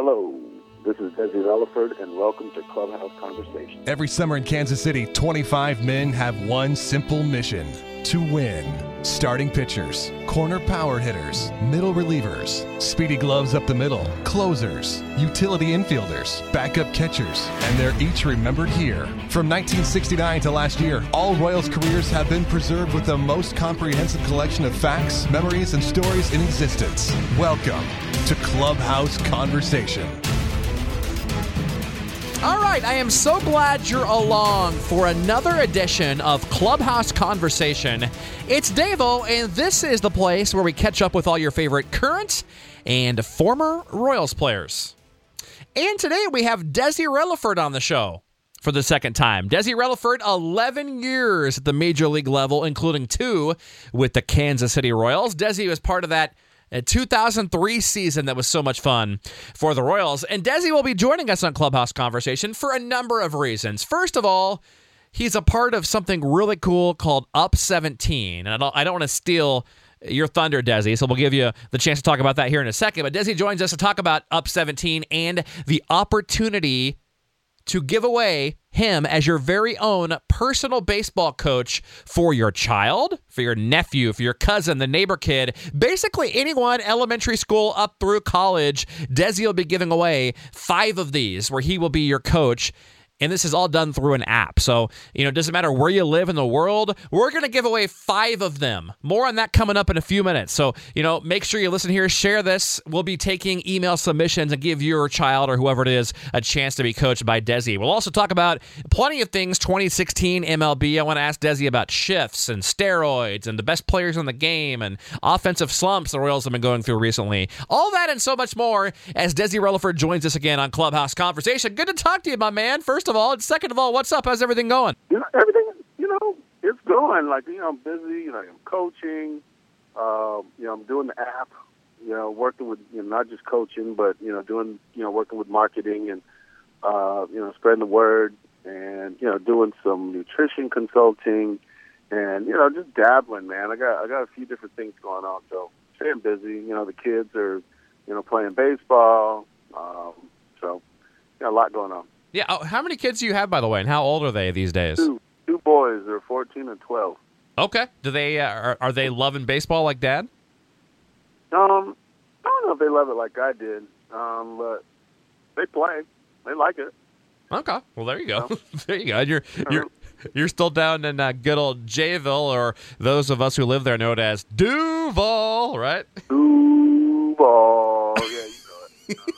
Hello, this is Desi Relaford, and welcome to Clubhouse Conversation. Every summer in Kansas City, 25 men have one simple mission to win. Starting pitchers, corner power hitters, middle relievers, speedy gloves up the middle, closers, utility infielders, backup catchers, and they're each remembered here. From 1969 to last year, all Royals careers have been preserved with the most comprehensive collection of facts, memories, and stories in existence. Welcome to Clubhouse Conversation. All right, I am so glad you're along for another edition of Clubhouse Conversation. It's Davo, and this is the place where we catch up with all your favorite current and former Royals players. And today we have Desi Relaford on the show for the second time. Desi Relaford, 11 years at the major league level, including two with the Kansas City Royals. Desi was part of that a 2003 season that was so much fun for the Royals. And Desi will be joining us on Clubhouse Conversation for a number of reasons. First of all, he's a part of something really cool called Up 17. And I don't, I don't want to steal your thunder, Desi, so we'll give you the chance to talk about that here in a second. But Desi joins us to talk about Up 17 and the opportunity to give away him as your very own personal baseball coach for your child, for your nephew, for your cousin, the neighbor kid, basically anyone elementary school up through college. Desi will be giving away five of these where he will be your coach. And this is all done through an app. So, you know, it doesn't matter where you live in the world. We're going to give away five of them. More on that coming up in a few minutes. So, you know, make sure you listen here, share this. We'll be taking email submissions and give your child or whoever it is a chance to be coached by Desi. We'll also talk about plenty of things 2016 MLB. I want to ask Desi about shifts and steroids and the best players in the game and offensive slumps the Royals have been going through recently. All that and so much more as Desi Relaford joins us again on Clubhouse Conversation. Good to talk to you, my man. First of all, and second of all, what's up? How's everything going? You know, everything, you know, it's going. Like, you know, I'm busy, you know, I'm coaching, um, you know, I'm doing the app, you know, working with, you know, not just coaching, but, you know, doing, you know, working with marketing and, uh, you know, spreading the word and, you know, doing some nutrition consulting and, you know, just dabbling, man. I got, I got a few different things going on. So staying busy, you know, the kids are, you know, playing baseball. Um, so, you a lot going on. Yeah. Oh, how many kids do you have, by the way, and how old are they these days? Two, two boys. They're 14 and 12. Okay. Do they uh, are, are they loving baseball like dad? Um, I don't know if they love it like I did, um, but they play. They like it. Okay. Well, there you go. there you go. You're you're you're still down in uh, good old Jayville, or those of us who live there know it as Duval, right? Duval. Yeah, you know it.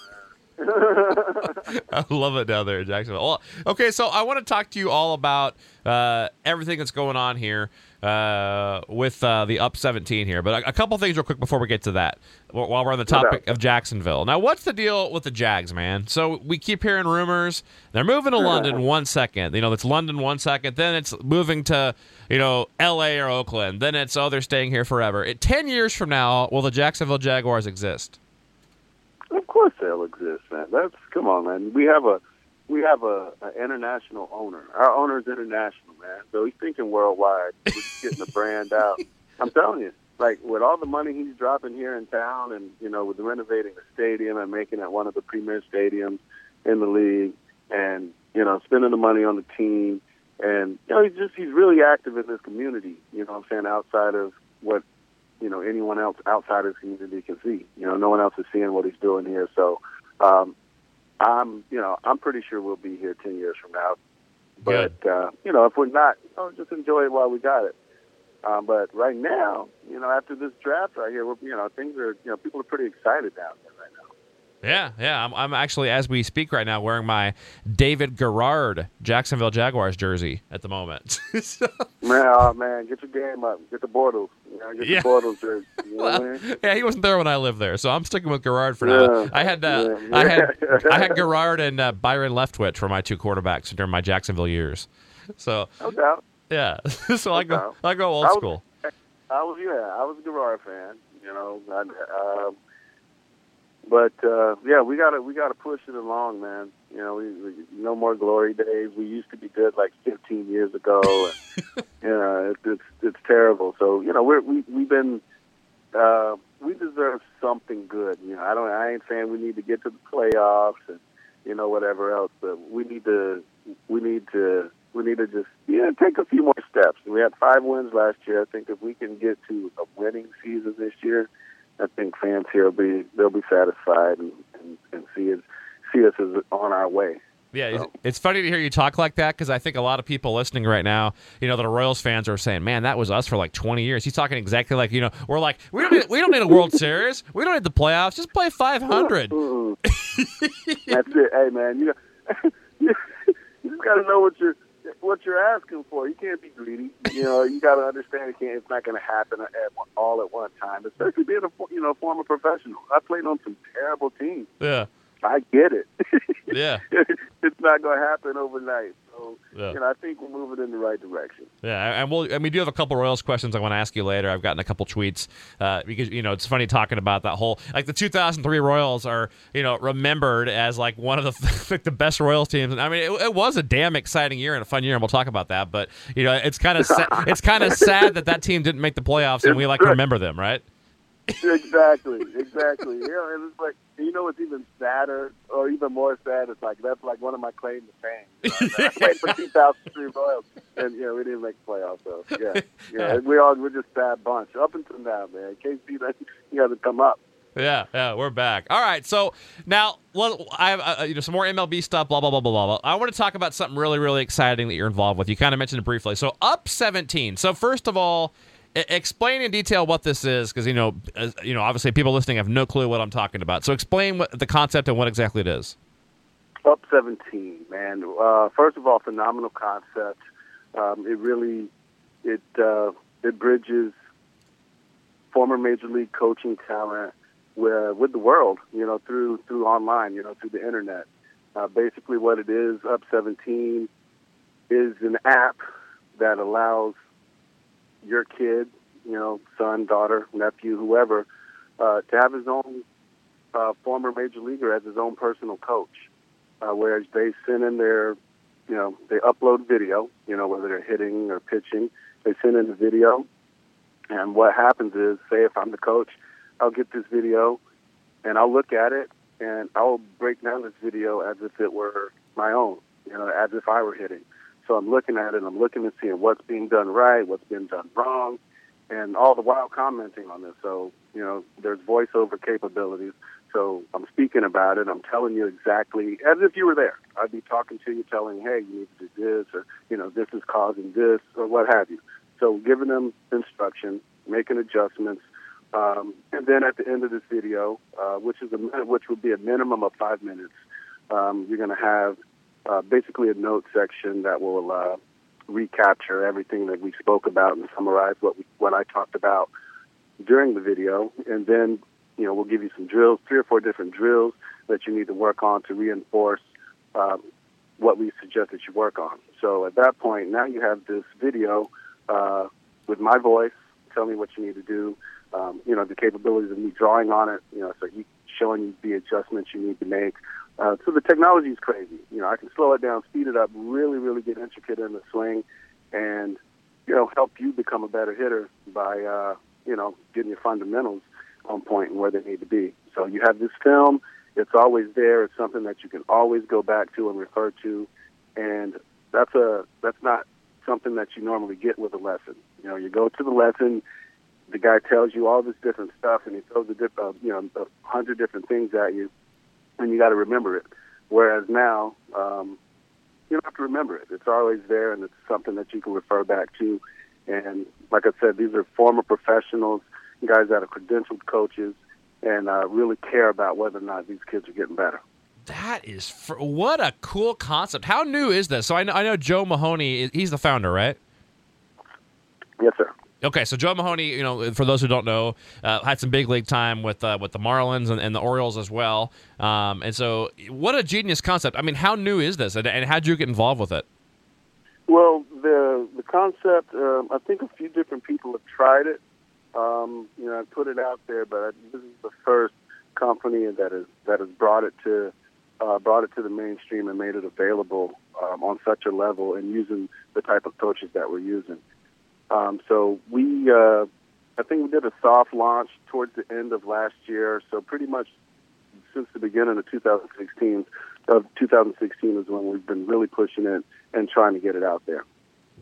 I love it down there in Jacksonville. Well, okay, so I want to talk to you all about uh, everything that's going on here uh, with uh, the up 17 here. But a, a, couple things real quick before we get to that, while we're on the topic of Jacksonville. Now, what's the deal with the Jags, man? So we keep hearing rumors they're moving to London one second. You know, it's London one second, then it's moving to you know L.A. or Oakland, then it's oh they're staying here forever. It, Ten years from now, will the Jacksonville Jaguars exist? Of course they'll exist, man. That's come on, man. We have a we have a, a international owner. Our owner's international, man. So he's thinking worldwide. We're just getting the brand out. I'm telling you, like with all the money he's dropping here in town, and you know, with renovating the stadium and making it one of the premier stadiums in the league, and you know, spending the money on the team, and you know, he's just he's really active in this community. You know, what I'm saying outside of what you know anyone else outside the community can see. You know, no one else is seeing what he's doing here. So, um, I'm you know I'm pretty sure we'll be here ten years from now. But uh, you know, if we're not, you know, just enjoy it while we got it. Um, but right now, you know, after this draft right here, we're, you know, things are, you know, people are pretty excited down there right now. Yeah, yeah. I'm, I'm actually, as we speak right now, wearing my David Garrard Jacksonville Jaguars jersey at the moment. so. Man, oh, man, get your game up. Get the Bortles. You know, get yeah. the Bortles jersey. You know well, I mean? Yeah, he wasn't there when I lived there, so I'm sticking with Garrard for now. I had, uh, yeah. I had, I had Garrard and uh, Byron Leftwich for my two quarterbacks during my Jacksonville years. So, no doubt. Yeah, so no I go, doubt. I go old I was, school. I was, yeah, I was a Garrard fan. You know, I, uh, but uh, yeah, we gotta we gotta push it along, man. You know, we, we no more glory days. We used to be good like 15 years ago, and you know, it, it's it's terrible. So you know, we're we we've been uh, we deserve something good. You know, I don't. I ain't saying we need to get to the playoffs and you know whatever else, but we need to. We need to. We need to just yeah take a few more steps. We had five wins last year. I think if we can get to a winning season this year, I think fans here will be they'll be satisfied and and, and see us see us as on our way. Yeah, so. it's funny to hear you talk like that because I think a lot of people listening right now, you know, that are Royals fans are saying, "Man, that was us for like 20 years." He's talking exactly like you know, we're like, we don't need, we don't need a World Series, we don't need the playoffs, just play 500. Mm-hmm. That's it. Hey, man, you know, you just got to know what you're what you're asking for. You can't be greedy. You know, you got to understand it can't, it's not going to happen at, all at one time. Especially being a you know former professional. I played on some terrible teams. Yeah. I get it. Yeah. it's not going to happen overnight. So, yeah. you know, I think we're moving in the right direction. Yeah, and we'll and we do have a couple Royals questions I want to ask you later. I've gotten a couple tweets uh, because you know it's funny talking about that whole like the 2003 Royals are you know remembered as like one of the like the best Royals teams. And I mean, it, it, was a damn exciting year and a fun year, and we'll talk about that. But you know, it's kind of sa- it's kind of sad that that team didn't make the playoffs, and we like remember them, right? exactly, exactly. You know, and it's like you know what's even sadder or even more sad? It's like that's like one of my claims to fame. I played for 2003 Royals, and you know we didn't make the playoffs. So yeah, yeah, we all we're just sad bunch up until now, man. KC, you got to come up. Yeah, yeah, we're back. All right, so now well, I have uh, you know some more MLB stuff. Blah blah blah blah blah. I want to talk about something really really exciting that you're involved with. You kind of mentioned it briefly. So up 17. So first of all, explain in detail what this is because you know you know obviously people listening have no clue what i'm talking about. So explain what the concept and what exactly it is. Up 17 man. Uh, first of all phenomenal concept. Um, it really it uh, it bridges former major league coaching talent with, with the world you know through through online you know through the internet. Uh, basically what it is up 17 is an app that allows your kid, you know, son, daughter, nephew, whoever, uh, to have his own uh, former major leaguer as his own personal coach. Uh, whereas they send in their, you know, they upload video, you know, whether they're hitting or pitching, they send in the video. And what happens is, say if I'm the coach, I'll get this video and I'll look at it and I'll break down this video as if it were my own, you know, as if I were hitting. So I'm looking at it, I'm looking and seeing what's being done right, what's been done wrong, and all the while commenting on this. So, you know, there's voiceover capabilities. So I'm speaking about it. I'm telling you exactly as if you were there. I'd be talking to you, telling, hey, you need to do this, or you know, this is causing this, or what have you. So giving them instruction, making adjustments, um, and then at the end of this video, uh, which is a which would be a minimum of five minutes, um, you're going to have uh, basically a note section that will uh, recapture everything that we spoke about and summarize what we, what I talked about during the video, and then you know we'll give you some drills, three or four different drills that you need to work on to reinforce um, what we suggest that you work on. So at that point, now you have this video uh, with my voice. Tell me what you need to do. Um, you know the capabilities of me drawing on it. You know, so showing you the adjustments you need to make. Uh, so the technology is crazy. You know, I can slow it down, speed it up, really, really get intricate in the swing, and you know, help you become a better hitter by uh, you know getting your fundamentals on point and where they need to be. So you have this film. It's always there. It's something that you can always go back to and refer to, and that's a that's not something that you normally get with a lesson. You know, you go to the lesson, the guy tells you all this different stuff, and he throws a diff- uh, you know a hundred different things at you, and you got to remember it. Whereas now, um, you don't have to remember it. It's always there, and it's something that you can refer back to. And like I said, these are former professionals, guys that are credentialed coaches, and uh, really care about whether or not these kids are getting better. That is fr- what a cool concept. How new is this? So I know, I know Joe Mahoney. He's the founder, right? Yes, sir. Okay, so Joe Mahoney, you know, for those who don't know, uh, had some big league time with uh, with the Marlins and, and, the Orioles as well. Um, and so, what a genius concept! I mean, how new is this, and, and how did you get involved with it? Well, the the concept, um, I think a few different people have tried it. Um, you know, I put it out there, but this is the first company that has that has brought it to uh, brought it to the mainstream and made it available um, on such a level and using the type of coaches that we're using. Um, so we, uh, I think we did a soft launch towards the end of last year. So pretty much since the beginning of 2016, of 2016 is when we've been really pushing it and trying to get it out there.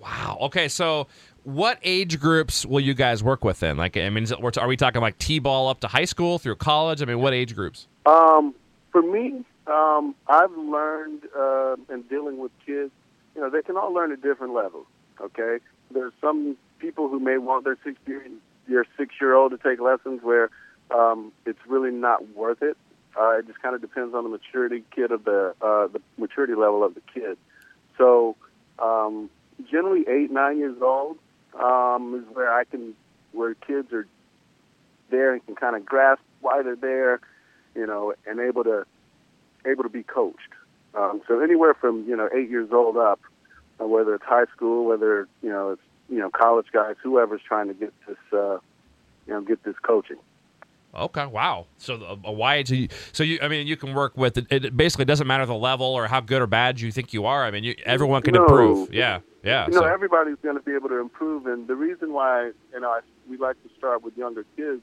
Wow. Okay, so what age groups will you guys work with then? Like, I mean, is it, are we talking like t-ball up to high school through college? I mean, what age groups? Um, for me, um, I've learned uh, in dealing with kids, you know, they can all learn at different levels. Okay, there's some people who may want their six year, your six year old to take lessons where um, it's really not worth it. Uh, it just kind of depends on the maturity kid of the uh, the maturity level of the kid. So um, generally, eight nine years old um, is where I can where kids are there and can kind of grasp why they're there, you know, and able to able to be coached. Um, so anywhere from you know eight years old up, whether it's high school, whether you know it's you know college guys, whoever's trying to get this uh, you know get this coaching. Okay. Wow. So a, a wide. So you, so you. I mean, you can work with it. It basically doesn't matter the level or how good or bad you think you are. I mean, you, everyone can No. improve. Yeah. Yeah. You know, so- everybody's going to be able to improve, and the reason why you know I, we like to start with younger kids,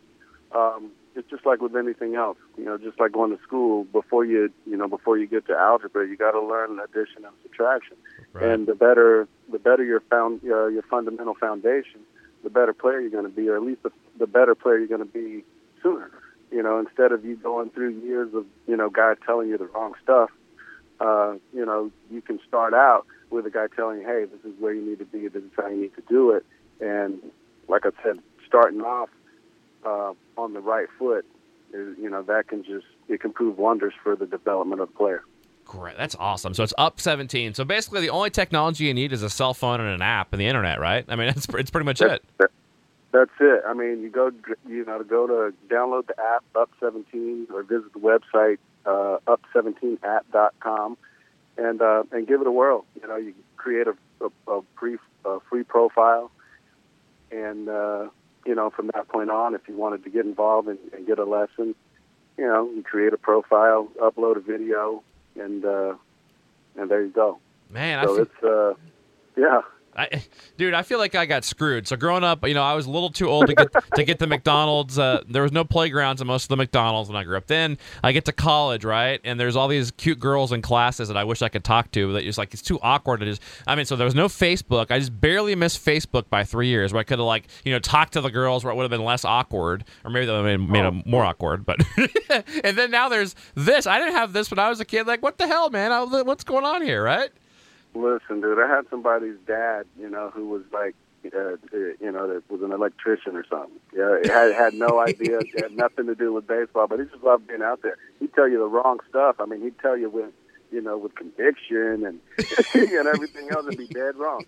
um, it's just like with anything else. You know, just like going to school before you you know before you get to algebra, you got to learn addition and subtraction. Right. And the better the better your found uh, your fundamental foundation, the better player you're going to be, or at least the, the better player you're going to be sooner. You know, instead of you going through years of you know guys telling you the wrong stuff, uh, you know, you can start out with a guy telling you, hey, this is where you need to be, this is how you need to do it. And like I said, starting off uh, on the right foot, is, you know, that can just, it can prove wonders for the development of the player. Great. That's awesome. So it's up 17. So basically, the only technology you need is a cell phone and an app and the internet, right? I mean, it's, it's pretty much it. That's it. I mean, you go, you know, to go to download the app Up 17 or visit the website uh, up17app.com and uh, and give it a whirl. You know, you create a, a, a free a free profile, and uh, you know, from that point on, if you wanted to get involved and, and get a lesson, you know, you create a profile, upload a video, and uh, and there you go. Man, I So feel, it's uh, yeah. I, dude, I feel like I got screwed. So growing up, you know, I was a little too old to get to get the McDonald's. Uh, there was no playgrounds at most of the McDonald's when I grew up. Then I get to college, right? And there's all these cute girls in classes that I wish I could talk to. That it's like it's too awkward to just. I mean, so there was no Facebook. I just barely missed Facebook by three years, where I could have like you know talked to the girls, where it would have been less awkward, or maybe that would have made it more awkward. But and then now there's this. I didn't have this when I was a kid. Like, what the hell, man? I, what's going on here, right? Listen, dude, I had somebody's dad, you know, who was like, uh, you know, that was an electrician or something. Yeah, he had had no idea, it had nothing to do with baseball, but he just loved being out there. He'd tell you the wrong stuff. I mean, he'd tell you with, you know, with conviction and and everything else, and be dead wrong.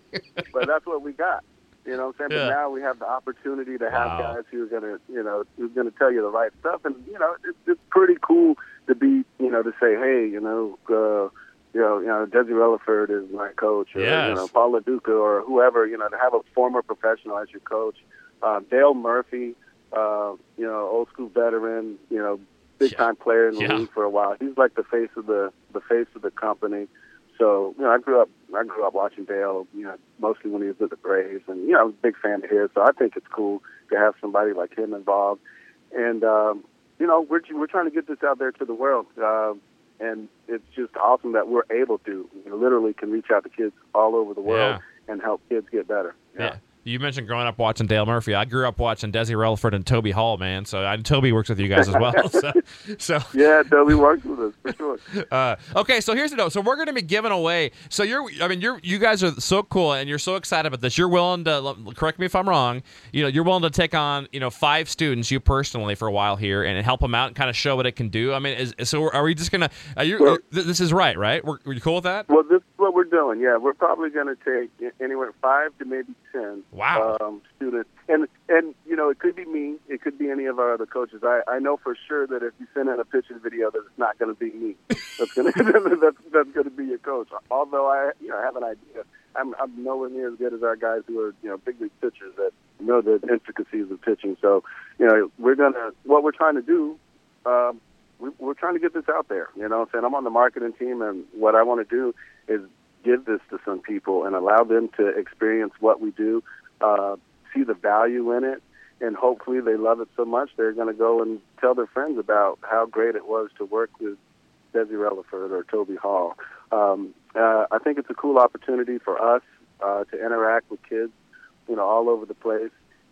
But that's what we got. You know what I'm saying? Yeah. But now we have the opportunity to have Wow. guys who are gonna, you know, who's gonna tell you the right stuff, and you know, it's, it's pretty cool to be, you know, to say, hey, you know, uh, you know, you know, Desi Relaford is my coach, or Yes. you know, Paul Lo Duca, or whoever, you know, to have a former professional as your coach. Uh, Dale Murphy, uh, you know, old school veteran, you know, big time player in the Yeah. league for a while. He's like the face of the the face of the company. So you know, I grew up I grew up watching Dale, you know, mostly when he was with the Braves, and you know, I was a big fan of his. So I think it's cool to have somebody like him involved. And um, you know, we're we're trying to get this out there to the world, uh, and it's just awesome that we're able to, you know, literally can reach out to kids all over the world and help kids get better. Yeah. You mentioned growing up watching Dale Murphy. I grew up watching Desi Relaford and Toby Hall, man. So I, Toby works with you guys as well. so, so Yeah, Toby works with us for sure. uh, okay, so here's the note. So we're going to be giving away. So you're, I mean, you're, you guys are so cool, and you're so excited about this. You're willing to correct me if I'm wrong. You know, you're willing to take on, you know, five students, you personally, for a while here, and help them out and kind of show what it can do. I mean, is, so are we just gonna? Are you? Well- this is right, right? We're, are you cool with that? Well, this is what we're doing. Yeah, we're probably going to take anywhere five to maybe ten Wow. um, students, and and you know it could be me, it could be any of our other coaches. I I know for sure that if you send in a pitching video, that it's not going to be me. That's going to that's that's going to be your coach. Although I you know have an idea. I'm I'm nowhere near as good as our guys who are you know big league pitchers that know the intricacies of pitching. So you know we're gonna what we're trying to do. Um, we, we're trying to get this out there. You know, what I'm saying I'm on the marketing team, and what I want to do is give this to some people and allow them to experience what we do, uh, see the value in it, and hopefully they love it so much they're going to go and tell their friends about how great it was to work with Desi Relaford or Toby Hall. Um, uh, I think it's a cool opportunity for us uh, to interact with kids, you know, all over the place,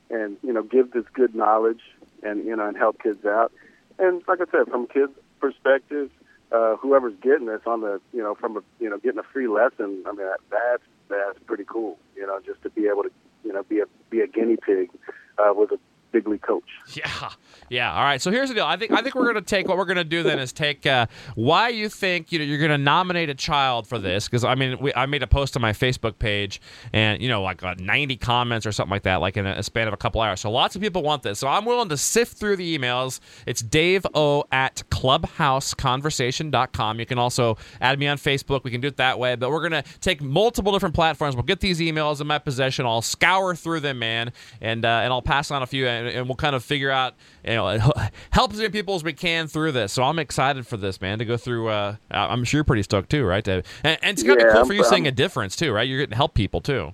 and you know, give this good knowledge and you know, and help kids out. And like I said, from kids' perspective, uh, whoever's getting this on the, you know, from a, you know, getting a free lesson. I mean, that, that's that's pretty cool. You know, just to be able to, you know, be a be a guinea pig uh, with a big league coach. Yeah, yeah. All right. So here's the deal. I think I think we're going to take what we're going to do then is take uh, why you think you know you're going to nominate a child for this because I mean we, I made a post on my Facebook page and you know like uh, 90 comments or something like that like in a, span of a couple hours. So lots of people want this. So I'm willing to sift through the emails. It's Dave O at clubhouseconversation.com. You can also add me on Facebook. We can do it that way. But we're going to take multiple different platforms. We'll get these emails in my possession. I'll scour through them, man, and uh, and I'll pass on a few and, and we'll kind of figure out you know help as many people as we can through this. So I'm excited for this, man, to go through. Uh, I'm sure you're pretty stoked too, right? And, and it's kind of Yeah, cool for you I'm- seeing a difference too, right? You're getting to help people too.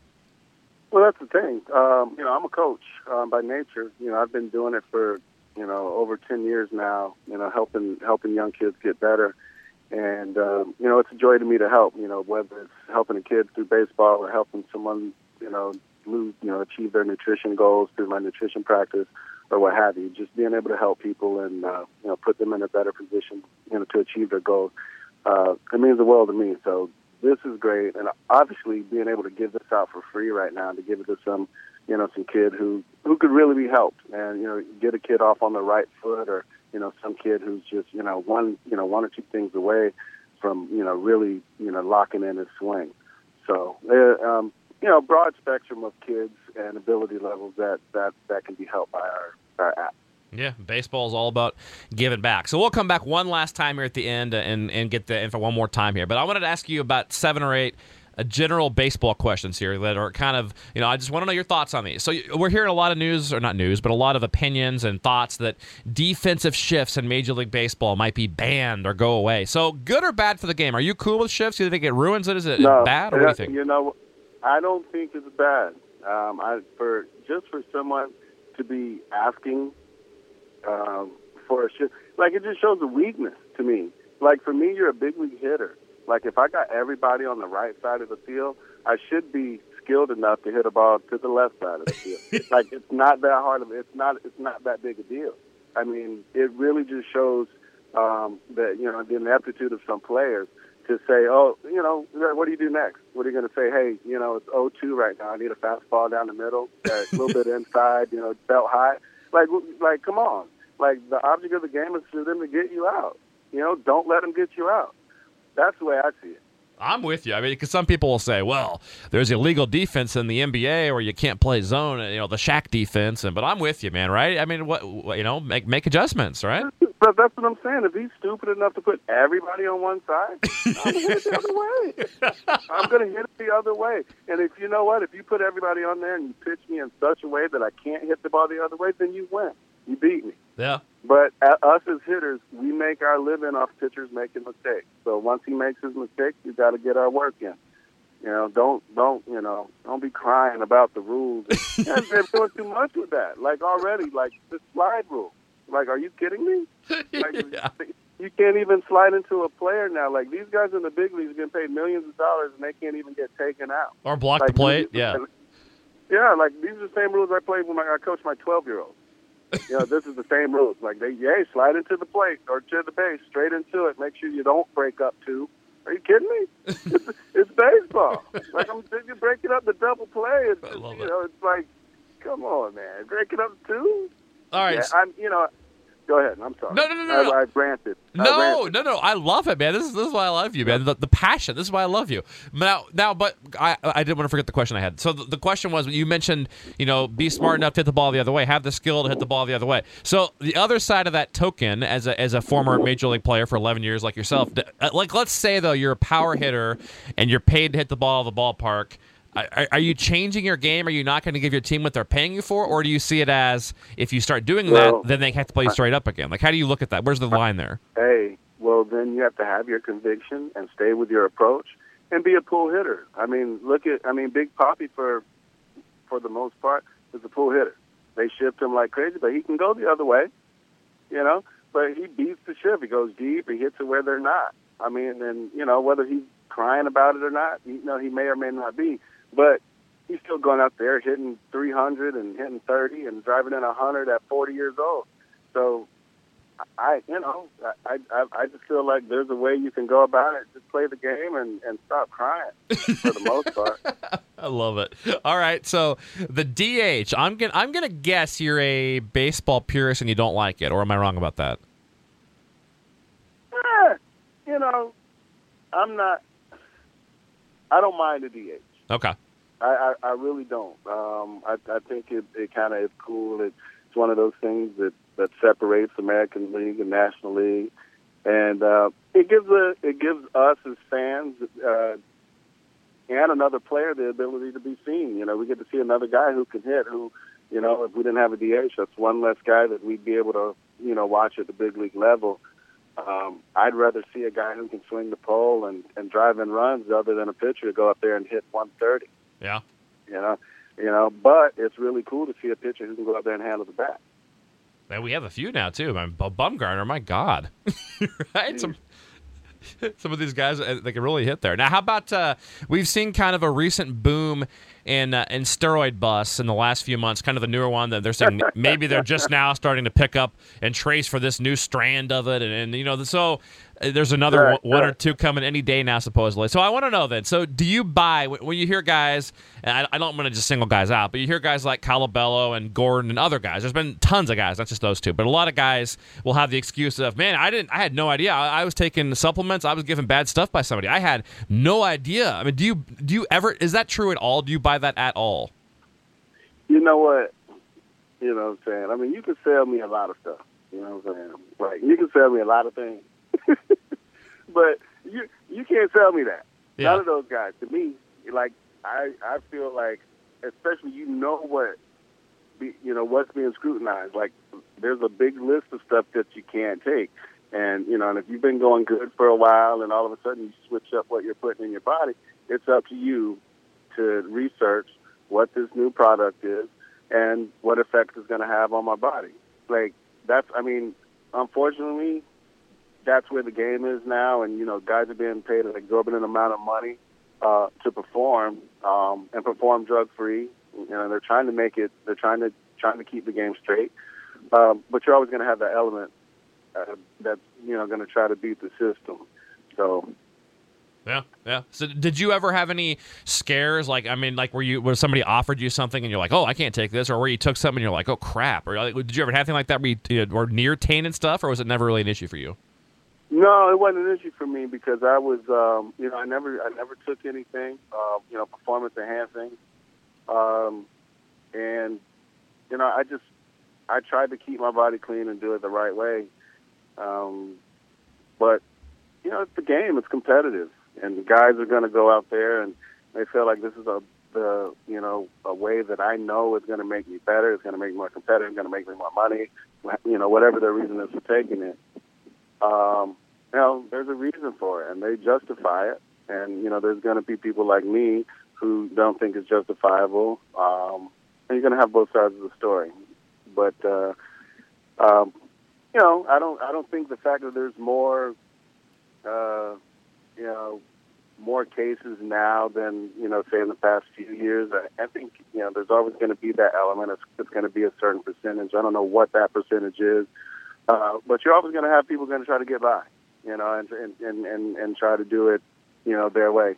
Well, that's the thing. Um, you know, I'm a coach um, by nature. You know, I've been doing it for you know over ten years now. You know, helping helping young kids get better, and um, you know, it's a joy to me to help. You know, whether it's helping a kid through baseball or helping someone, you know, lose, you know, achieve their nutrition goals through my nutrition practice or what have you. Just being able to help people and uh, you know put them in a better position, you know, to achieve their goals. Uh, it means the world to me. So this is great, and obviously being able to give this out for free right now to give it to some, you know, some kid who who could really be helped, and you know, get a kid off on the right foot, or you know, some kid who's just you know one you know one or two things away from you know really you know locking in his swing. So uh, um, you know, broad spectrum of kids and ability levels that that that can be helped by our our app. Yeah, baseball is all about giving back. So we'll come back one last time here at the end and, and get the info one more time here. But I wanted to ask you about seven or eight uh, general baseball questions here that are kind of, you know, I just want to know your thoughts on these. So we're hearing a lot of news, or not news, but a lot of opinions and thoughts that defensive shifts in Major League Baseball might be banned or go away. So good or bad for the game? Are you cool with shifts? Do you think it ruins it? Is it no, bad, or what do you think? You know, I don't think it's bad. Um, I for just for someone to be asking um, for a shift, like it just shows a weakness to me. Like for me, you're a big league hitter. Like if I got everybody on the right side of the field, I should be skilled enough to hit a ball to the left side of the field. like it's not that hard of it's not it's not that big a deal. I mean, it really just shows um, that you know the ineptitude of some players to say, oh, you know, what do you do next? What are you going to say? Hey, you know, it's 0-2 right now. I need a fastball down the middle, a little bit inside, you know, belt high. Like, like, come on. Like the object of the game is for them to get you out. You know, don't let them get you out. That's the way I see it. I'm with you. I mean, because some people will say, "Well, there's illegal defense in the NBA, or you can't play zone." You know, the Shaq defense. And but I'm with you, man. Right? I mean, what, what you know, make make adjustments, right? But that's what I'm saying. If he's stupid enough to put everybody on one side, I'm gonna hit it the other way. I'm gonna hit it the other way. And if you know what, if you put everybody on there and you pitch me in such a way that I can't hit the ball the other way, then you win. You beat me. Yeah. But uh, us as hitters, we make our living off pitchers making mistakes. So once he makes his mistake, you got to get our work in. You know, don't don't you know, don't be crying about the rules. yeah, they're doing too much with that. Like already, like the slide rule. Like, are you kidding me? Like, Yeah. you can't even slide into a player now. Like these guys in the big leagues getting paid millions of dollars and they can't even get taken out. Or block Like, the plate. Yeah. Yeah, like these are the same rules I played when I coached my twelve year olds. You know, this is the same rules. Like they, yeah, slide into the plate or to the base, straight into it. Make sure you don't break up two. Are you kidding me? it's, it's baseball. Like I'm you're breaking up the double play. It's, I love you it. know, it's like, come on, man, break it up two. All right. Yeah, I'm, you know, go ahead. I'm sorry. No, no, no, no, I, no. I granted. I No, ranted. no, no. I love it, man. This is this is why I love you, man. The, the passion. This is why I love you. Now, now, but I I didn't want to forget the question I had. So the, the question was, you mentioned, you know, be smart enough to hit the ball the other way, have the skill to hit the ball the other way. So the other side of that token, as a as a former major league player for 11 years like yourself, uh, like let's say though you're a power hitter and you're paid to hit the ball of the ballpark. Are, are you changing your game? Are you not going to give your team what they're paying you for, or do you see it as if you start doing Well, that, then they have to play you straight up again? Like, how do you look at that? Where's the line there? Hey, well, then you have to have your conviction and stay with your approach and be a pull hitter. I mean, look at, I mean, Big Papi for, for the most part, is a pull hitter. they shift him like crazy, but he can go the other way, you know. But he beats the shift. He goes deep. He hits it where they're not. I mean, and you know whether he's crying about it or not, you know, he may or may not be, but he's still going out there hitting 300 and hitting 30 and driving in 100 at 40 years old. So I, you know, I, I, I just feel like there's a way you can go about it. Just play the game and, and stop crying for the most part. I love it. All right, so the DH. I'm gonna I'm gonna guess you're a baseball purist and you don't like it, or am I wrong about that? Eh, you know, I'm not. I don't mind the DH. Okay. I, I, I really don't. Um, I, I think it, it kind of is cool. It, it's one of those things that that separates American League and National League, and uh, it gives a it gives us as fans uh, and another player the ability to be seen. You know, we get to see another guy who can hit. Who, you know, if we didn't have a DH, that's one less guy that we'd be able to you know watch at the big league level. Um, I'd rather see a guy who can swing the pole and, and drive in runs other than a pitcher to go up there and hit 130. Yeah. You know, you know, but it's really cool to see a pitcher who can go up there and handle the bat. And we have a few now too. I mean, Bumgarner, my God, right? Some some of these guys uh, they can really hit there. Now, how about uh, we've seen kind of a recent boom in uh, in steroid busts in the last few months, kind of the newer one that they're saying maybe they're just now starting to pick up and trace for this new strand of it, and, and you know, so Uh, there's another right, one, right. or two coming any day now, supposedly. So I want to know then. So do you buy when you hear guys? And I, I don't want to just single guys out, but you hear guys like Colabello and Gordon and other guys. There's been tons of guys, not just those two, but a lot of guys will have the excuse of, "Man, I didn't, I had no idea. I, I was taking supplements. I was given bad stuff by somebody. I had no idea." I mean, do you do you ever? Is that true at all? Do you buy that at all? You know what? You know what I'm saying? I mean, you can sell me a lot of stuff. You know what I'm saying? Like, you can sell me a lot of things. but you you can't tell me that. Yeah. None of those guys. To me, like I I feel like, especially you know what, be, you know what's being scrutinized. Like there's a big list of stuff that you can't take, and you know, and if you've been going good for a while, and all of a sudden you switch up what you're putting in your body, it's up to you to research what this new product is and what effect it's going to have on my body. Like that's, I mean, unfortunately, that's where the game is now, and you know, guys are being paid an exorbitant amount of money uh, to perform um, and perform drug free. You know, they're trying to make it. They're trying to trying to keep the game straight, um, but you're always going to have that element uh, that's you know going to try to beat the system. So Yeah, yeah. So, did you ever have any scares? Like, I mean, like, were you where somebody offered you something and you're like, "Oh, I can't take this," or where you took something and you're like, "Oh, crap," or like, did you ever have anything like that where you or near tainted stuff, or was it never really an issue for you? No, it wasn't an issue for me because I was, um, you know, I never, I never took anything, uh, you know, performance enhancing, um, and you know, I just, I tried to keep my body clean and do it the right way, um, but you know, it's the game, it's competitive, and the guys are going to go out there and they feel like this is a, the, you know, a way that I know is going to make me better, it's going to make me more competitive, going to make me more money, you know, whatever their reason is for taking it. Um, you know, there's a reason for it, and they justify it. And you know, there's going to be people like me who don't think it's justifiable. Um, and you're going to have both sides of the story. But uh, um, you know, I don't, I don't think the fact that there's more, uh, you know, more cases now than you know, say in the past few years. I, I think you know, there's always going to be that element. It's, it's going to be a certain percentage. I don't know what that percentage is. Uh, but you're always going to have people going to try to get by, you know, and, and and and try to do it, you know, their way.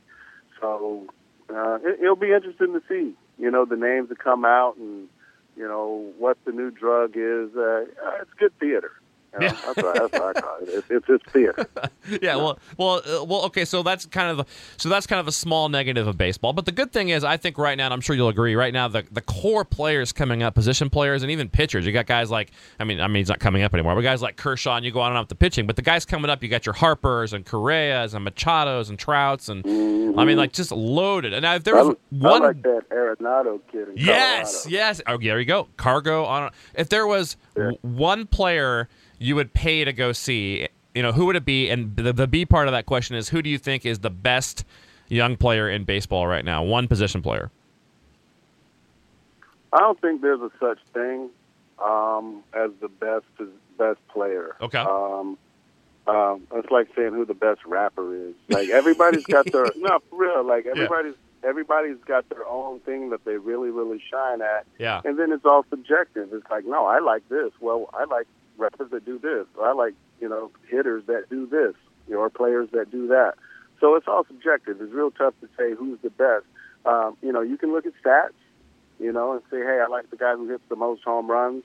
So uh, it, it'll be interesting to see, you know, the names that come out and you know what the new drug is. Uh, it's good theater. You know? Yeah. that's, what, that's what I call it. It's, it's, it's theater. yeah, well, well, uh, well. Okay, so that's kind of so that's kind of a small negative of baseball. But the good thing is, I think right now, and I'm sure you'll agree, right now the the core players coming up, position players, and even pitchers. You got guys like, I mean, I mean, he's not coming up anymore, but guys like Kershaw, and you go on and on with the pitching. But the guys coming up, you got your Harpers and Correas and Machados and Trouts, and I mean, like just loaded. And now if there was Mm-hmm. I, one I like that Arenado kid. Yes, Colorado. yes. Oh, there you go. Cargo on. If there was Yeah. one player you would pay to go see, you know, who would it be? And the, the B part of that question is, who do you think is the best young player in baseball right now? One position player. I don't think there's a such thing um, as the best best player. Okay. Um, um, it's like saying who the best rapper is. Like everybody's got their no for real. Like everybody's everybody's got their own thing that they really really shine at. Yeah. And then it's all subjective. It's like no, I like this. Well, I like rappers that do this. I like you know hitters that do this. You know, or players that do that. So it's all subjective. It's real tough to say who's the best. Um, you know, you can look at stats, you know, and say, hey, I like the guy who hits the most home runs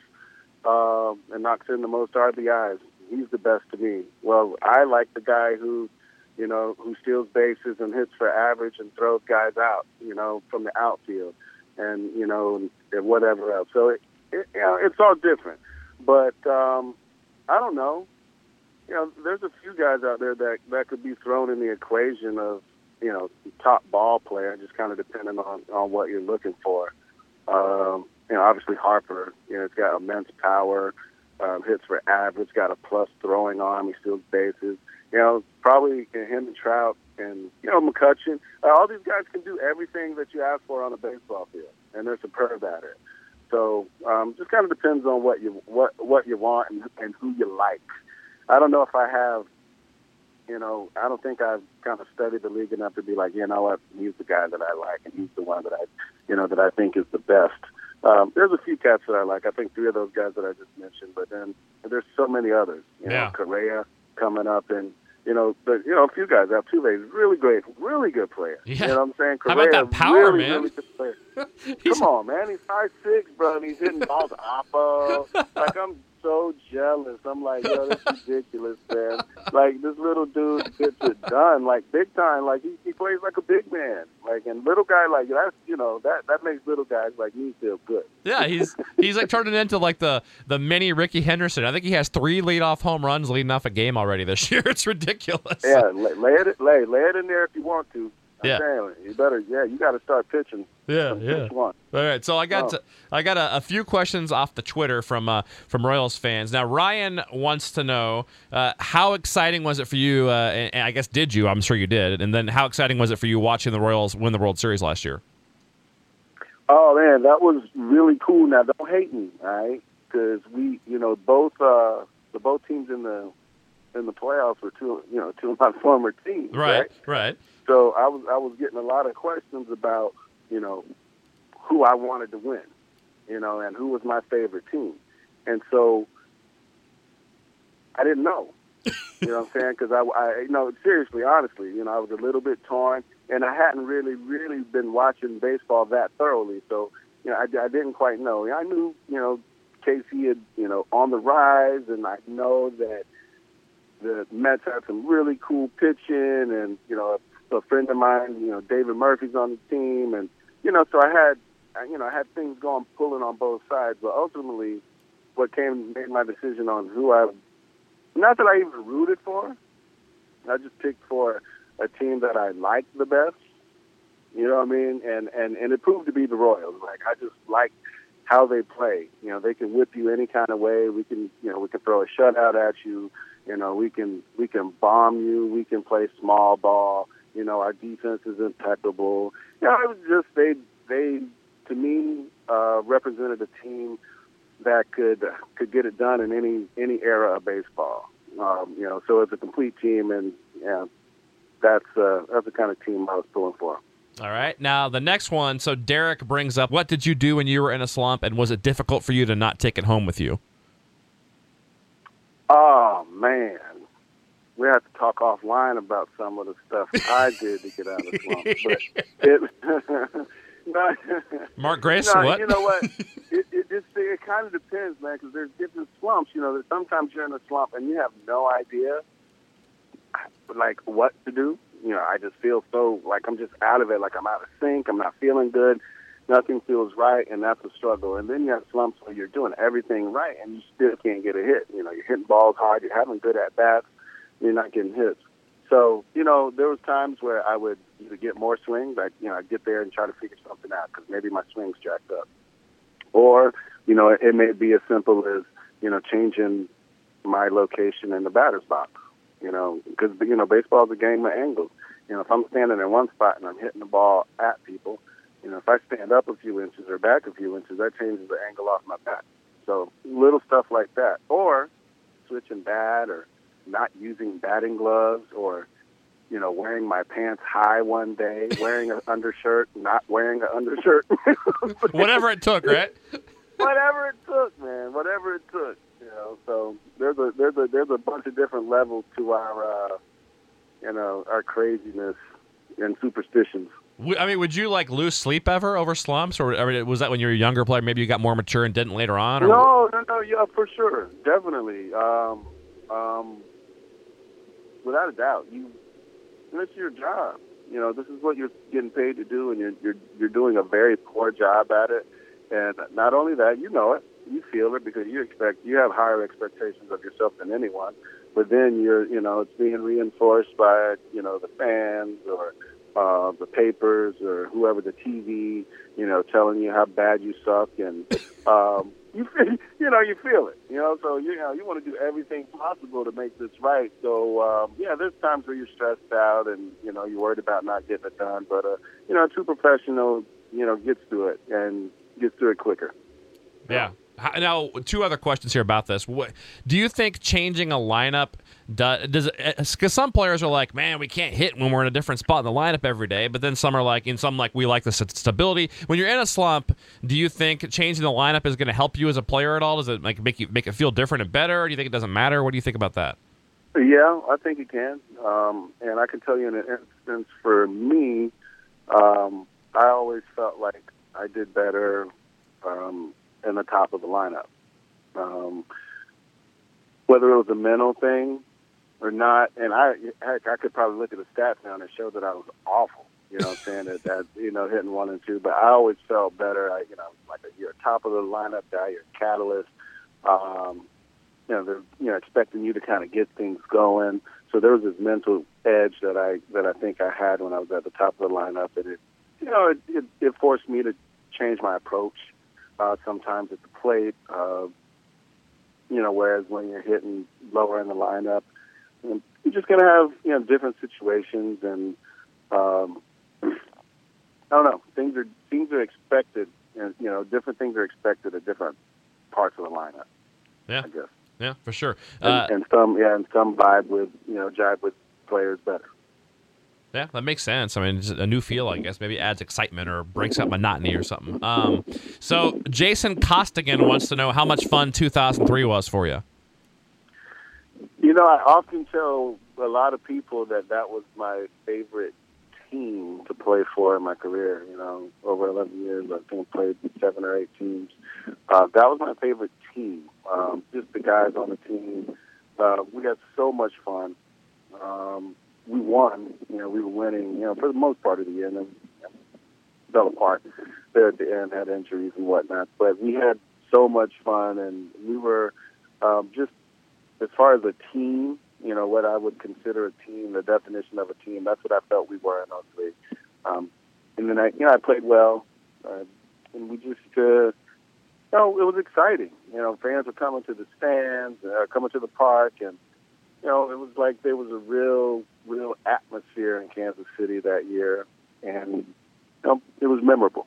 uh, and knocks in the most RBIs. He's the best to me. Well, I like the guy who, you know, who steals bases and hits for average and throws guys out, you know, from the outfield, and you know, and whatever else. So it, it you know, it's all different. But um, I don't know you know, there's a few guys out there that that could be thrown in the equation of you know top ball player, just kind of depending on on what you're looking for. Um, you know, obviously Harper, you know, he's got immense power, um, hits for average, got a plus throwing arm, he steals bases. You know, probably him and Trout and you know McCutchen. Uh, all these guys can do everything that you ask for on a baseball field, and they're superb at it. So um, just kind of depends on what you what what you want and, and who you like. I don't know if I have, you know, I don't think I've kind of studied the league enough to be like, you know what, he's the guy that I like, and he's the one that I, you know, that I think is the best. Um, there's a few cats that I like. I think three of those guys that I just mentioned, but then there's so many others. You yeah. know, Correa coming up, and you know, but you know, a few guys. Altuve, really great, really good player. Yeah. You know what I'm saying? How about that power, really, man? Really good player. Come on, man. He's five six, bro. And he's hitting balls oppo. Like I'm so jealous. I'm like, yo, that's ridiculous, man. Like this little dude gets it done, like big time. Like he, he plays like a big man. Like and little guy, like that's you know that that makes little guys like me feel good. Yeah, he's he's like turning into like the the mini Rickey Henderson. I think he has three leadoff home runs leading off a game already this year. It's ridiculous. Yeah, lay, lay it lay lay it in there if you want to. Yeah. you better. Yeah, you got to start pitching. Yeah, yeah. All right, so I got Oh. I got a, a few questions off the Twitter from uh, from Royals fans. Now Ryan wants to know uh, how exciting was it for you? Uh, and, and I guess did you? I'm sure you did. And then how exciting was it for you watching the Royals win the World Series last year? Oh man, that was really cool. Now don't hate me, all right? Because we, you know, both uh, the both teams in the in the playoffs were two, you know, two of my former teams, Right, right. So I was I was getting a lot of questions about, you know, who I wanted to win, you know, and who was my favorite team, and so I didn't know. You know what I'm saying? Because I, I, you know, seriously, honestly, you know, I was a little bit torn, and I hadn't really, really been watching baseball that thoroughly. So, you know, I, I didn't quite know. I knew, you know, KC had, you know, on the rise, and I know that the Mets had some really cool pitching, and you know, a, friend of mine, you know, David Murphy's on the team, and you know, so I had, you know, I had things going, pulling on both sides. But ultimately, what came made my decision on who I, not that I even rooted for, I just picked for a team that I liked the best. You know what I mean? And and and it proved to be the Royals. Like I just like how they play. You know, they can whip you any kind of way. We can, you know, we can throw a shutout at you. You know, we can we can bomb you. We can play small ball. You know, our defense is impeccable. You know, it was just they they to me uh, represented a team that could could get it done in any any era of baseball. Um, you know, so it's a complete team, and yeah, that's uh, that's the kind of team I was pulling for. All right. Now the next one. So Derek brings up, what did you do when you were in a slump, and was it difficult for you to not take it home with you? Oh man, we have to talk offline about some of the stuff I did to get out of the slump. But it, no, Mark Grace, no, what? you know what? It, it just it kind of depends, man, because there's different slumps. You know, there's sometimes you're in a slump and you have no idea, like what to do. You know, I just feel so like I'm just out of it, like I'm out of sync. I'm not feeling good. Nothing feels right, and that's a struggle. And then you have slumps where you're doing everything right, and you still can't get a hit. You know, you're hitting balls hard, you're having good at bats, you're not getting hits. So, you know, there was times where I would either get more swings, like, you know, I'd get there and try to figure something out because maybe my swing's jacked up. Or, you know, it may be as simple as, you know, changing my location in the batter's box, you know, because, you know, baseball's a game of angles. You know, if I'm standing in one spot and I'm hitting the ball at people, You know, if I stand up a few inches or back a few inches, that changes the angle off my bat. So little stuff like that, or switching bat, or not using batting gloves, or you know, wearing my pants high one day, wearing an undershirt, not wearing an undershirt. Whatever it took, right? Whatever it took, man. Whatever it took. You know, so there's a there's a there's a bunch of different levels to our uh, you know our craziness and superstitions. I mean, would you like lose sleep ever over slumps, or, or was that when you were a younger player? Maybe you got more mature and didn't later on. Or? No, no, no. Yeah, for sure, definitely. Um, um, without a doubt, you. It's your job. You know, this is what you're getting paid to do, and you're you're you're doing a very poor job at it. And not only that, you know it, you feel it because you expect you have higher expectations of yourself than anyone. But then you're, you know, it's being reinforced by, you know, the fans or uh, the papers or whoever, the TV, you know, telling you how bad you suck, and um, you feel, you know, you feel it, you know. So you know, you want to do everything possible to make this right. So um, yeah, there's times where you're stressed out and you know you're worried about not getting it done, but uh, you know, a true professional, you know, gets to it and gets to it quicker. Yeah. Now, two other questions here about this. What do you think changing a lineup does? Because some players are like, "Man, we can't hit when we're in a different spot in the lineup every day," but then some are like, in some like we like the stability. When you're in a slump, do you think changing the lineup is going to help you as a player at all? Does it like make you make it feel different and better? Or do you think it doesn't matter? What do you think about that? Yeah, I think it can, um, and I can tell you in an instance for me, um, I always felt like I did better. Um, in the top of the lineup. Um, whether it was a mental thing or not, and I heck, I could probably look at the stats now and show that I was awful. You know, what I'm saying that, that you know hitting one and two, but I always felt better. I, you know, like a, you're top of the lineup guy, you're a catalyst. Um, you know, they're you know expecting you to kind of get things going. So there was this mental edge that I that I think I had when I was at the top of the lineup, and it you know it, it, it forced me to change my approach uh, sometimes at the plate. Uh, you know, whereas when you're hitting lower in the lineup, you're just going to have you know different situations, and um, I don't know. Things are things are expected. And, you know, different things are expected at different parts of the lineup. Yeah, I guess. Yeah, for sure. Uh, and, and some, yeah, and some vibe with you know jive with players better. Yeah, that makes sense. I mean, a new feel, I guess, maybe adds excitement or breaks up monotony or something. Um, so, Jason Costigan wants to know how much fun 2003 was for you. You know, I often tell a lot of people that that was my favorite team to play for in my career. You know, over 11 years, I think I played seven or eight teams. Uh, that was my favorite team. Um, just the guys on the team. Uh, we had so much fun. Um, we won. You know, we were winning. You know, for the most part of the year, and then fell apart there at the end, had injuries and whatnot. But we had so much fun, and we were um, just as far as a team. You know, what I would consider a team, the definition of a team. That's what I felt we were in 03. Um, and then I, you know, I played well, uh, and we just. Uh, you know, it was exciting. You know, fans were coming to the stands, uh, coming to the park, and you know, it was like there was a real, real atmosphere in Kansas City that year, and you know, it was memorable.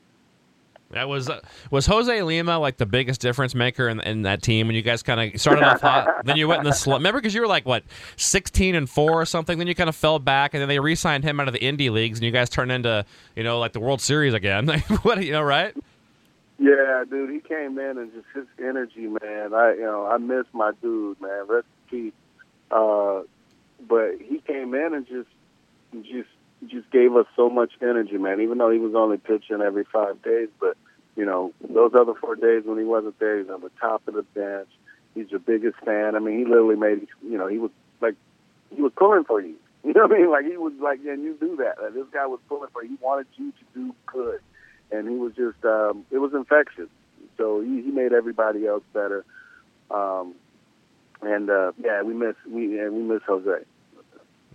That was uh, was Jose Lima like the biggest difference maker in, in that team when you guys kind of started off hot, then you went in the slump. Remember, because you were like what sixteen and four or something, then you kind of fell back, and then they re-signed him out of the indie leagues, and you guys turned into you know like the World Series again. what you know, right? Yeah, dude, he came in and just his energy, man. I you know I miss my dude, man. Rest in peace. Uh, but he came in and just just just gave us so much energy, man. Even though he was only pitching every five days, but you know those other four days when he wasn't there, he's on the top of the bench. He's your biggest fan. I mean, he literally made you know he was like he was pulling for you. You know what I mean? Like he was like, yeah, and you do that. Like, this guy was pulling for you. He wanted you to do good, and he was just um, it was infectious. So he, he made everybody else better. Um, and uh, yeah, we miss we yeah, we miss Jose.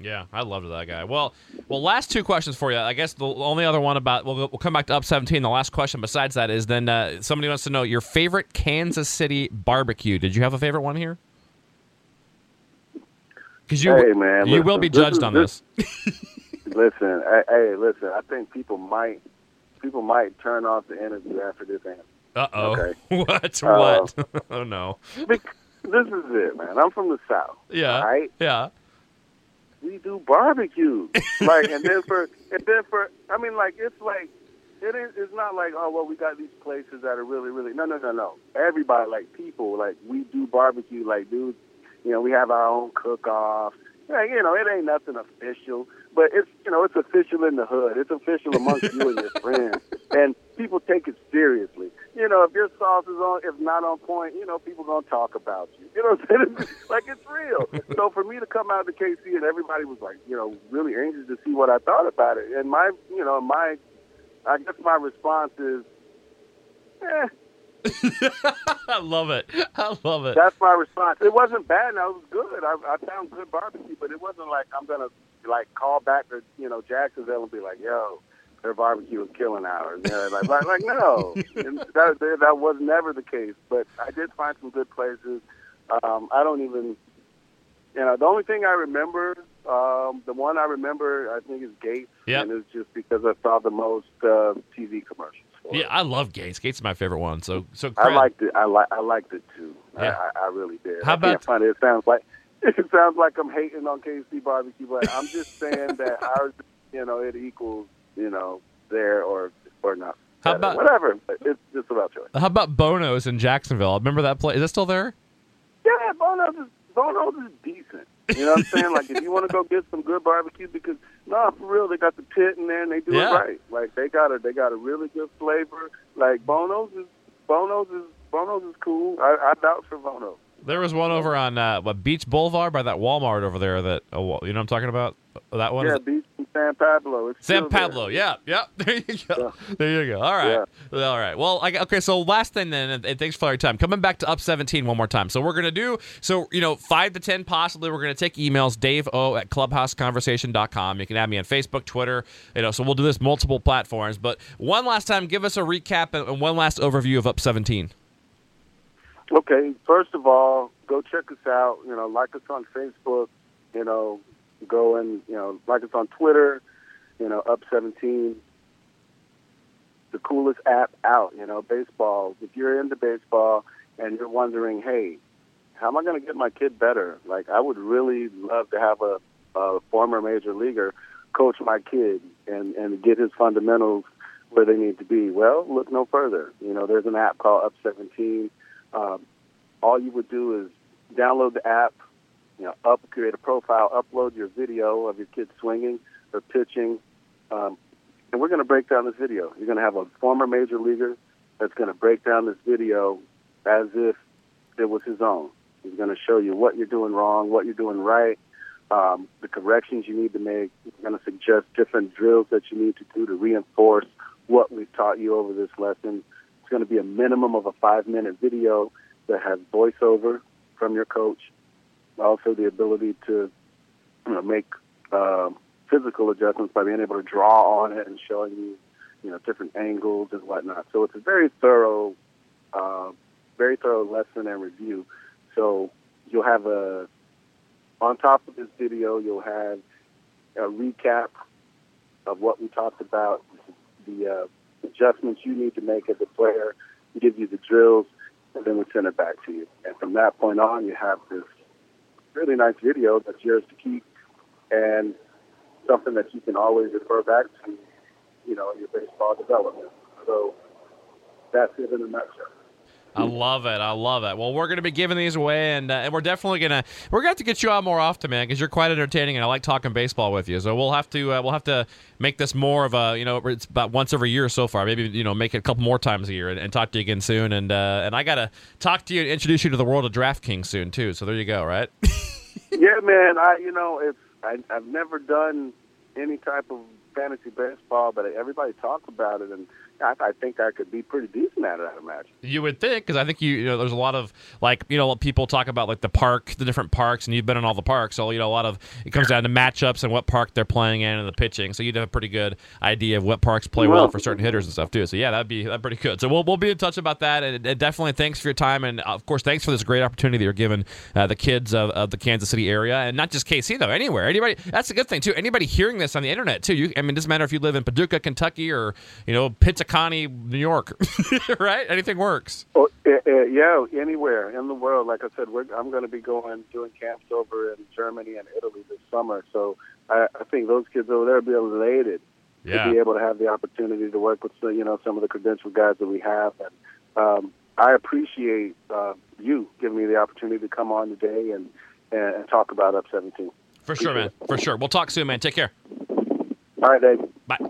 Yeah, I loved that guy. Well, well, last two questions for you. I guess the only other one about we'll, we'll come back to up seventeen. The last question besides that is then uh, somebody wants to know your favorite Kansas City barbecue. Did you have a favorite one here? Because you, hey, man, you listen, will be judged this is, on this. listen, I, hey, listen. I think people might people might turn off the interview after this answer. Uh oh. Okay. what? Uh, what? oh no. This is it, man. I'm from the South. Yeah. Right? Yeah. We do barbecue. like, and then for, and then for, I mean, like, it's like, it is, it's not like, oh, well, we got these places that are really, really, no, no, no, no. Everybody, like, people, like, we do barbecue, like, dude, you know, we have our own cook-off. Yeah, you know, it ain't nothing official, but it's, you know, it's official in the hood. It's official amongst you and your friends. And people take it know, if your sauce is on, if not on point, you know, people gonna talk about you. You know what I'm saying? like it's real. So for me to come out to KC and everybody was like, you know, really anxious to see what I thought about it. And my, you know, my, I guess my response is, eh, I love it. I love it. That's my response. It wasn't bad. No, it was good. I, I found good barbecue, but it wasn't like I'm gonna like call back to you know Jacksonville and be like, "Yo, their barbecue is killing ours." You know, like, like, like no, And that, that was never the case. But I did find some good places. Um, I don't even, you know, the only thing I remember, um, the one I remember, I think is Gates, Yep. and it's just because I saw the most uh, TV commercials. For it. Yeah, I love Gates. Gates is my favorite one. So, so I liked it. I like. I liked it too. Yeah. I, I, I really did. How I about- find it. It sounds like it sounds like I'm hating on KC barbecue, but I'm just saying that ours, you know, it equals, you know, there or or not. How better. about- whatever? It's just about choice. How about Bono's in Jacksonville? Remember that place? Is that still there? Yeah, Bono's is Bono's is decent. You know what I'm saying? like if you want to go get some good barbecue, because no, for real, they got the pit in there and they do Yeah. it right. Like they got a they got a really good flavor. Like Bono's is Bono's is Bono's is cool. I, I vouch for Bono's. There was one over on uh, what Beach Boulevard by that Walmart over there. That uh, you know what I'm talking about. That one. Yeah, beach in San Pablo. It's San still there. Pablo, yeah, yeah. There you go. There you go. All right, all right. Well, I, okay. So last thing then, and, thanks for your time. Coming back to up seventeen one more time. So we're gonna do so. You know, five to ten possibly. We're gonna take emails. Dave O at clubhouseconversation.com. You can add me on Facebook, Twitter. You know, so we'll do this multiple platforms. But one last time, give us a recap and, and one last overview of up seventeen. Okay, first of all, go check us out. You know, like us on Facebook. You know, go and you know like us on Twitter. You know, up seventeen. The coolest app out. You know, baseball. If you're into baseball and you're wondering, hey, how am I going to get my kid better? Like, I would really love to have a, a former major leaguer coach my kid and and get his fundamentals where they need to be. Well, look no further. You know, there's an app called Up 17. Um, all you would do is download the app, you know, up create a profile, upload your video of your kid swinging or pitching, um, and we're going to break down this video. You're going to have a former major leaguer that's going to break down this video as if it was his own. He's going to show you what you're doing wrong, what you're doing right, um, the corrections you need to make. We're going to suggest different drills that you need to do to reinforce what we've taught you over this lesson. It's going to be a minimum of a five minute video that has voiceover from your coach, also the ability to you know, make uh, physical adjustments by being able to draw on it and showing you, you know, different angles and whatnot. So it's a very thorough, uh, very thorough lesson and review. So you'll have a, on top of this video, you'll have a recap of what we talked about, the uh, adjustments you need to make as a player, give you the drills, and then we send it back to you. And from that point on, you have this really nice video that's yours to keep and something that you can always refer back to, you know, in your baseball development. So that's it in a nutshell. I love it. I love it. Well, we're going to be giving these away, and, uh, and we're definitely going to we're going to get you out more often, man, because you're quite entertaining, and I like talking baseball with you. So we'll have to uh, we'll have to make this more of a you know it's about once every year so far. Maybe you know make it a couple more times a year, and, and talk to you again soon. And uh, and I got to talk to you and introduce you to the world of DraftKings soon too. So there you go. Right. yeah, man. I you know it's I, I've never done any type of fantasy baseball, but everybody talks about it, and I, I think I could be pretty decent at it. I imagine. You would think, because I think you, you know, there's a lot of like, you know, people talk about like the park, the different parks, and you've been in all the parks, so you know, a lot of it comes down to matchups and what park they're playing in and the pitching. So you'd have a pretty good idea of what parks play well Well- for certain hitters and stuff too. So yeah, that'd be that'd pretty good. So we'll we'll be in touch about that, and, and definitely thanks for your time, and of course thanks for this great opportunity that you're giving uh, the kids of, of the Kansas City area, and not just KC though, anywhere, anybody. That's a good thing too. Anybody hearing this on the internet too, you, I mean. it doesn't matter if you live in Paducah, Kentucky, or you know Pinta New York, right? Anything works. Oh, yeah, anywhere in the world. Like I said, we're, I'm going to be going doing camps over in Germany and Italy this summer. So I, I think those kids over there will be elated Yeah. to be able to have the opportunity to work with you know some of the credentialed guys that we have. And um, I appreciate uh, you giving me the opportunity to come on today and and, talk about Up 17. For sure, man. For sure. We'll talk soon, man. Take care. All right, Dave.